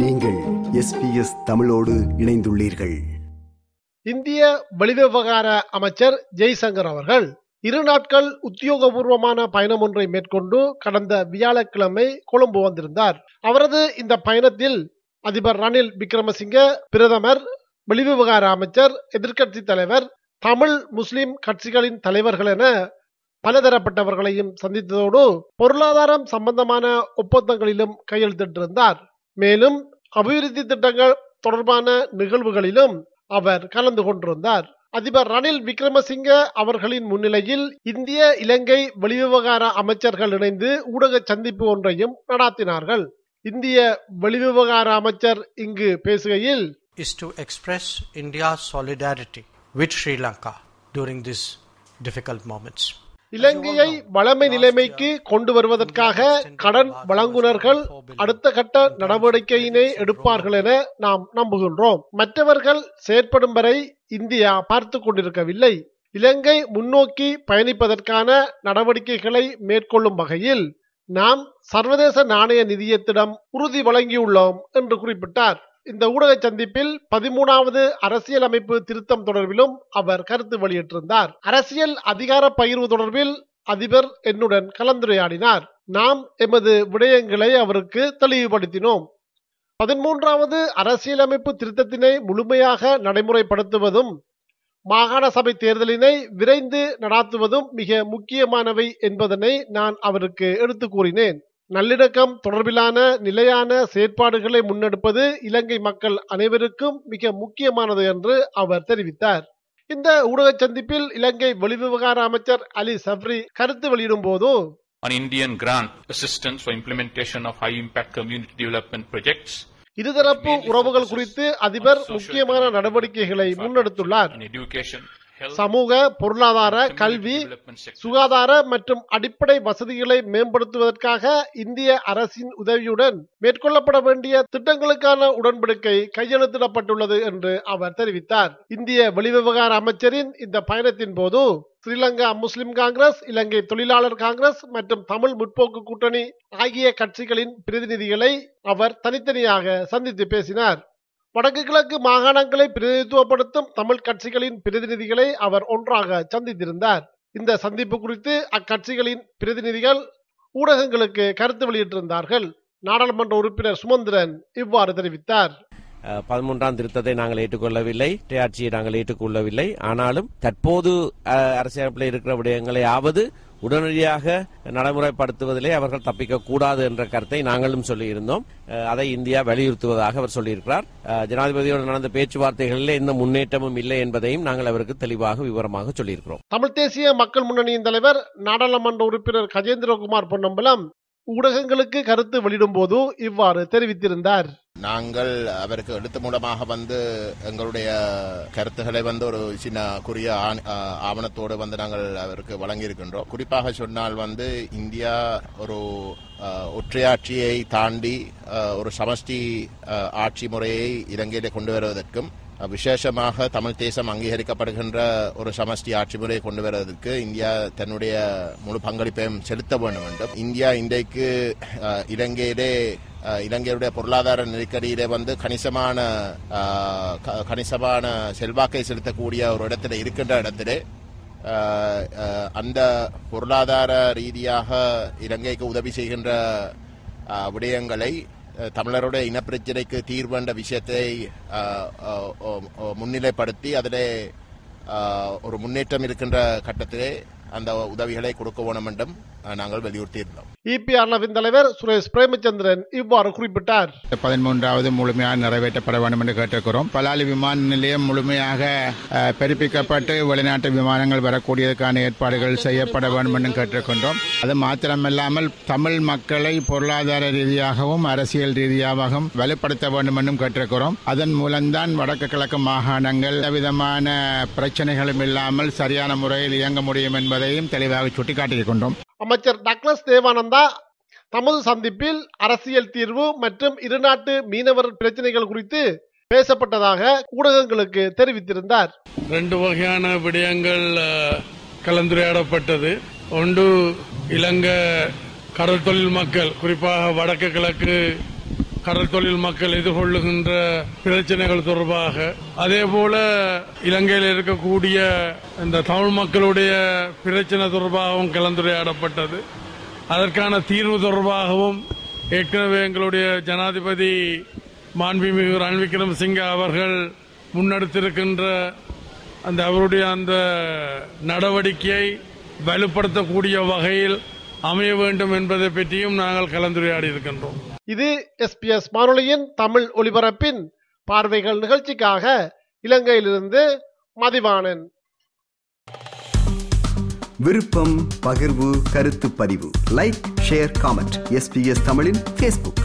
நீங்கள் எஸ்பிஎஸ் தமிழோடு இணைந்துள்ளீர்கள். இந்திய வெளிவிவகார அமைச்சர் ஜெய்சங்கர் அவர்கள் இரு நாட்கள் உத்தியோகபூர்வமான பயணம் ஒன்றை மேற்கொண்டு கடந்த வியாழக்கிழமை கொழும்பு வந்திருந்தார். அவரது இந்த பயணத்தில் அதிபர் ரணில் விக்ரமசிங்க பிரதமர் வெளிவிவகார அமைச்சர் எதிர்க்கட்சி தலைவர் தமிழ் முஸ்லிம் கட்சிகளின் தலைவர்கள் என பலதரப்பட்டவர்களையும் சந்தித்ததோடு பொருளாதாரம் சம்பந்தமான ஒப்பந்தங்களிலும் கையெழுத்திட்டிருந்தார். மேலும் அபிவிருத்தி திட்டங்கள் தொடர்பான நிகழ்வுகளிலும் அவர் கலந்து கொண்டிருந்தார் அதிபர் ரணில் விக்ரமசிங்க அவர்களின் முன்னிலையில் இந்திய இலங்கை வெளிவிவகார அமைச்சர்கள் இணைந்து ஊடக சந்திப்பு ஒன்றையும் நடாத்தினார்கள் இந்திய வெளிவிவகார அமைச்சர் இங்கு பேசுகையில் is to express India's solidarity with Sri Lanka during these difficult moments. இலங்கையை வளமை நிலைமைக்கு கொண்டு வருவதற்காக கடன் வழங்குனர்கள் அடுத்த கட்ட நடவடிக்கையினை எடுப்பார்கள் என நாம் நம்புகின்றோம். மற்றவர்கள் செயற்படும் வரை இந்தியா பார்த்து கொண்டிருக்கவில்லை. இலங்கை முன்னோக்கி பயணிப்பதற்கான நடவடிக்கைகளை மேற்கொள்ளும் வகையில் நாம் சர்வதேச நாணய நிதியத்திடம் உறுதி வழங்கியுள்ளோம் என்று குறிப்பிட்டார். இந்த ஊடக சந்திப்பில் பதிமூணாவது அரசியலமைப்பு திருத்தம் தொடர்பிலும் அவர் கருத்து வெளியிட்டிருந்தார். அரசியல் அதிகார பகிர்வு தொடர்பில் அதிபர் என்னுடன் கலந்துரையாடினார். நாம் எமது விடயங்களை அவருக்கு தெளிவுபடுத்தினோம். பதிமூன்றாவது அரசியலமைப்பு திருத்தத்தினை முழுமையாக நடைமுறைப்படுத்துவதும் மாகாண சபை தேர்தலினை விரைந்து நடாத்துவதும் மிக முக்கியமானவை என்பதனை நான் அவருக்கு எடுத்து கூறினேன். நல்லிணக்கம் தொடர்பிலான நிலையான செயற்பாடுகளை முன்னெடுப்பது இலங்கை மக்கள் அனைவருக்கும் மிக முக்கியமானது என்று அவர் தெரிவித்தார். இந்த ஊடக சந்திப்பில் இலங்கை வெளிவிவகார அமைச்சர் அலி சப்ரி கருத்து வெளியிடும் போது on Indian grant assistance for implementation of high impact community development projects. இருதரப்பு உறவுகள் குறித்து அதிபர் முக்கியமான நடவடிக்கைகளை முன்னெடுத்துள்ளார். சமூக பொருளாதார கல்வி. சுகாதார மற்றும் அடிப்படை வசதிகளை மேம்படுத்துவதற்காக இந்திய அரசின் உதவியுடன் மேற்கொள்ளப்பட வேண்டிய திட்டங்களுக்கான உடன்படிக்கை கையெழுத்திடப்பட்டுள்ளது என்று அவர் தெரிவித்தார் இந்திய வெளிவிவகார அமைச்சரின் இந்த பயணத்தின் போது ஸ்ரீலங்கா முஸ்லிம் காங்கிரஸ் இலங்கை தொழிலாளர் காங்கிரஸ் மற்றும் தமிழ் முற்போக்கு கூட்டணி ஆகிய கட்சிகளின் பிரதிநிதிகளை அவர் தனித்தனியாக சந்தித்து பேசினார் வடக்கு கிழக்கு மாகாணங்களை பிரதிநிதித்துவப்படுத்தும் தமிழ் கட்சிகளின் பிரதிநிதிகளை அவர் ஒன்றாக சந்தித்திருந்தார். இந்த சந்திப்பு குறித்து அக்கட்சிகளின் பிரதிநிதிகள் ஊடகங்களுக்கு கருத்து வெளியிட்டிருந்தார்கள். நாடாளுமன்ற உறுப்பினர் சுமந்திரன் இவ்வாறு தெரிவித்தார். பதிமூன்றாம் திருத்தத்தை நாங்கள் ஏற்றுக்கொள்ளவில்லை. ஆட்சியை நாங்கள் ஏற்றுக்கொள்ளவில்லை. ஆனாலும் தற்போது அரசியலமைப்பில் இருக்கிற விடயங்களையாவது உடனடியாக நடைமுறைப்படுத்துவதிலே அவர்கள் தப்பிக்க கூடாது என்ற கருத்தை நாங்களும் சொல்லியிருந்தோம். அதை இந்தியா வலியுறுத்துவதாக அவர் சொல்லியிருக்கிறார். ஜனாதிபதியோடு நடந்த பேச்சுவார்த்தைகளில் எந்த முன்னேற்றமும் இல்லை என்பதையும் நாங்கள் அவருக்கு தெளிவாக விவரமாக சொல்லியிருக்கிறோம். தமிழ் தேசிய மக்கள் முன்னணியின் தலைவர் நாடாளுமன்ற உறுப்பினர் கஜேந்திரகுமார் பொன்னம்பலம் ஊடகங்களுக்கு கருத்து வெளியிடும் போது இவ்வாறு தெரிவித்திருந்தார். நாங்கள் அவருக்கு எழுத்து மூலமாக வந்து எங்களுடைய கருத்துக்களை வந்து ஒரு சின்ன குறிய ஆ, ஆவணத்தோடு வந்து நாங்கள் அவருக்கு வழங்கியிருக்கின்றோம். குறிப்பாக சொன்னால் வந்து இந்தியா ஒரு ஒற்றையாட்சியை தாண்டி ஒரு சமஷ்டி ஆட்சி முறையை இலங்கையிலே கொண்டு வருவதற்கும் விசேஷமாக தமிழ் தேசம் அங்கீகரிக்கப்படுகின்ற ஒரு சமஷ்டி ஆட்சி முறையை கொண்டு வருவதற்கு இந்தியா தன்னுடைய முழு பங்களிப்பையும் செலுத்த வேண்டும் என்றும் இந்தியா இன்றைக்கு இலங்கையிலே இலங்கையுடைய பொருளாதார நெருக்கடியிலே வந்து கணிசமான க- கணிசமான செல்வாக்கை செலுத்தக்கூடிய ஒரு இடத்துல இருக்கின்ற இடத்திலே அந்த பொருளாதார ரீதியாக இலங்கைக்கு உதவி செய்கின்ற விடயங்களை தமிழருடைய இனப்பிரச்சனைக்கு தீர்வேண்ட விஷயத்தை முன்னிலைப்படுத்தி அதிலே ஒரு முன்னேற்றம் இருக்கின்ற கட்டத்திலே அந்த உதவிகளை கொடுக்க வேண்டும் என்றும் நாங்கள் வலியுறுத்தியிருந்தோம் இபிஆர்லவின் தலைவர் சுரேஷ் பிரேமச்சந்திரன் இவ்வாறு குறிப்பிட்டார். பதிமூன்றாவது முழுமையாக நிறைவேற்றப்பட வேண்டும் என்று கேட்டிருக்கிறோம். பலாலி விமான நிலையம் முழுமையாக பெருப்பிக்கப்பட்டு வெளிநாட்டு விமானங்கள் வரக்கூடியதற்கான ஏற்பாடுகள் செய்யப்பட வேண்டும் என்று கேட்டிருக்கின்றோம். அது மாத்திரமல்லாமல் தமிழ் மக்களை பொருளாதார ரீதியாகவும் அரசியல் ரீதியாகவும் வலுப்படுத்த வேண்டும் என்றும் கேட்டிருக்கிறோம். அதன் மூலம்தான் வடக்கு கிழக்கு மாகாணங்கள் விதமான பிரச்சனைகளும் இல்லாமல் சரியான முறையில் இயங்க முடியும் என்பதையும் தெளிவாக சுட்டிக்காட்டியிருக்கின்றோம். அமைச்சர் டக்ளஸ் தேவானந்தா தமது சந்திப்பில் அரசியல் தீர்வு மற்றும் இருநாட்டு மீனவர் பிரச்சனைகள் குறித்து பேசப்பட்டதாக ஊடகங்களுக்கு தெரிவித்திருந்தார். ரெண்டு வகையான விடயங்கள் கலந்துரையாடப்பட்டது. ஒன்று இலங்கை கடல் தொழில் மக்கள் குறிப்பாக வடக்கு கிழக்கு கடற்தொழில் மக்கள் எதிர்கொள்ளுகின்ற பிரச்சனைகள் தொடர்பாக அதே போல இலங்கையில் இருக்கக்கூடிய இந்த தமிழ் மக்களுடைய பிரச்சனை தொடர்பாகவும் கலந்துரையாடப்பட்டது. அதற்கான தீர்வு தொடர்பாகவும் ஏற்கனவே எங்களுடைய ஜனாதிபதி மாண்புமிகு ரன் விக்ரமசிங்க அவர்கள் முன்னெடுத்திருக்கின்ற அந்த அவருடைய அந்த நடவடிக்கையை வலுப்படுத்தக்கூடிய வகையில் அமைய வேண்டும் என்பதை பற்றியும் நாங்கள் கலந்துரையாடி இருக்கின்றோம். இது எஸ்பிஎஸ் வானொலியின் தமிழ் ஒலிபரப்பின் பார்வைகள் நிகழ்ச்சிக்காக இலங்கையிலிருந்து மதிவாணன். விருப்பம் பகிர்வு கருத்து பதிவு. லைக் ஷேர் காமெண்ட் எஸ்பிஎஸ் தமிழின் ஃபேஸ்புக்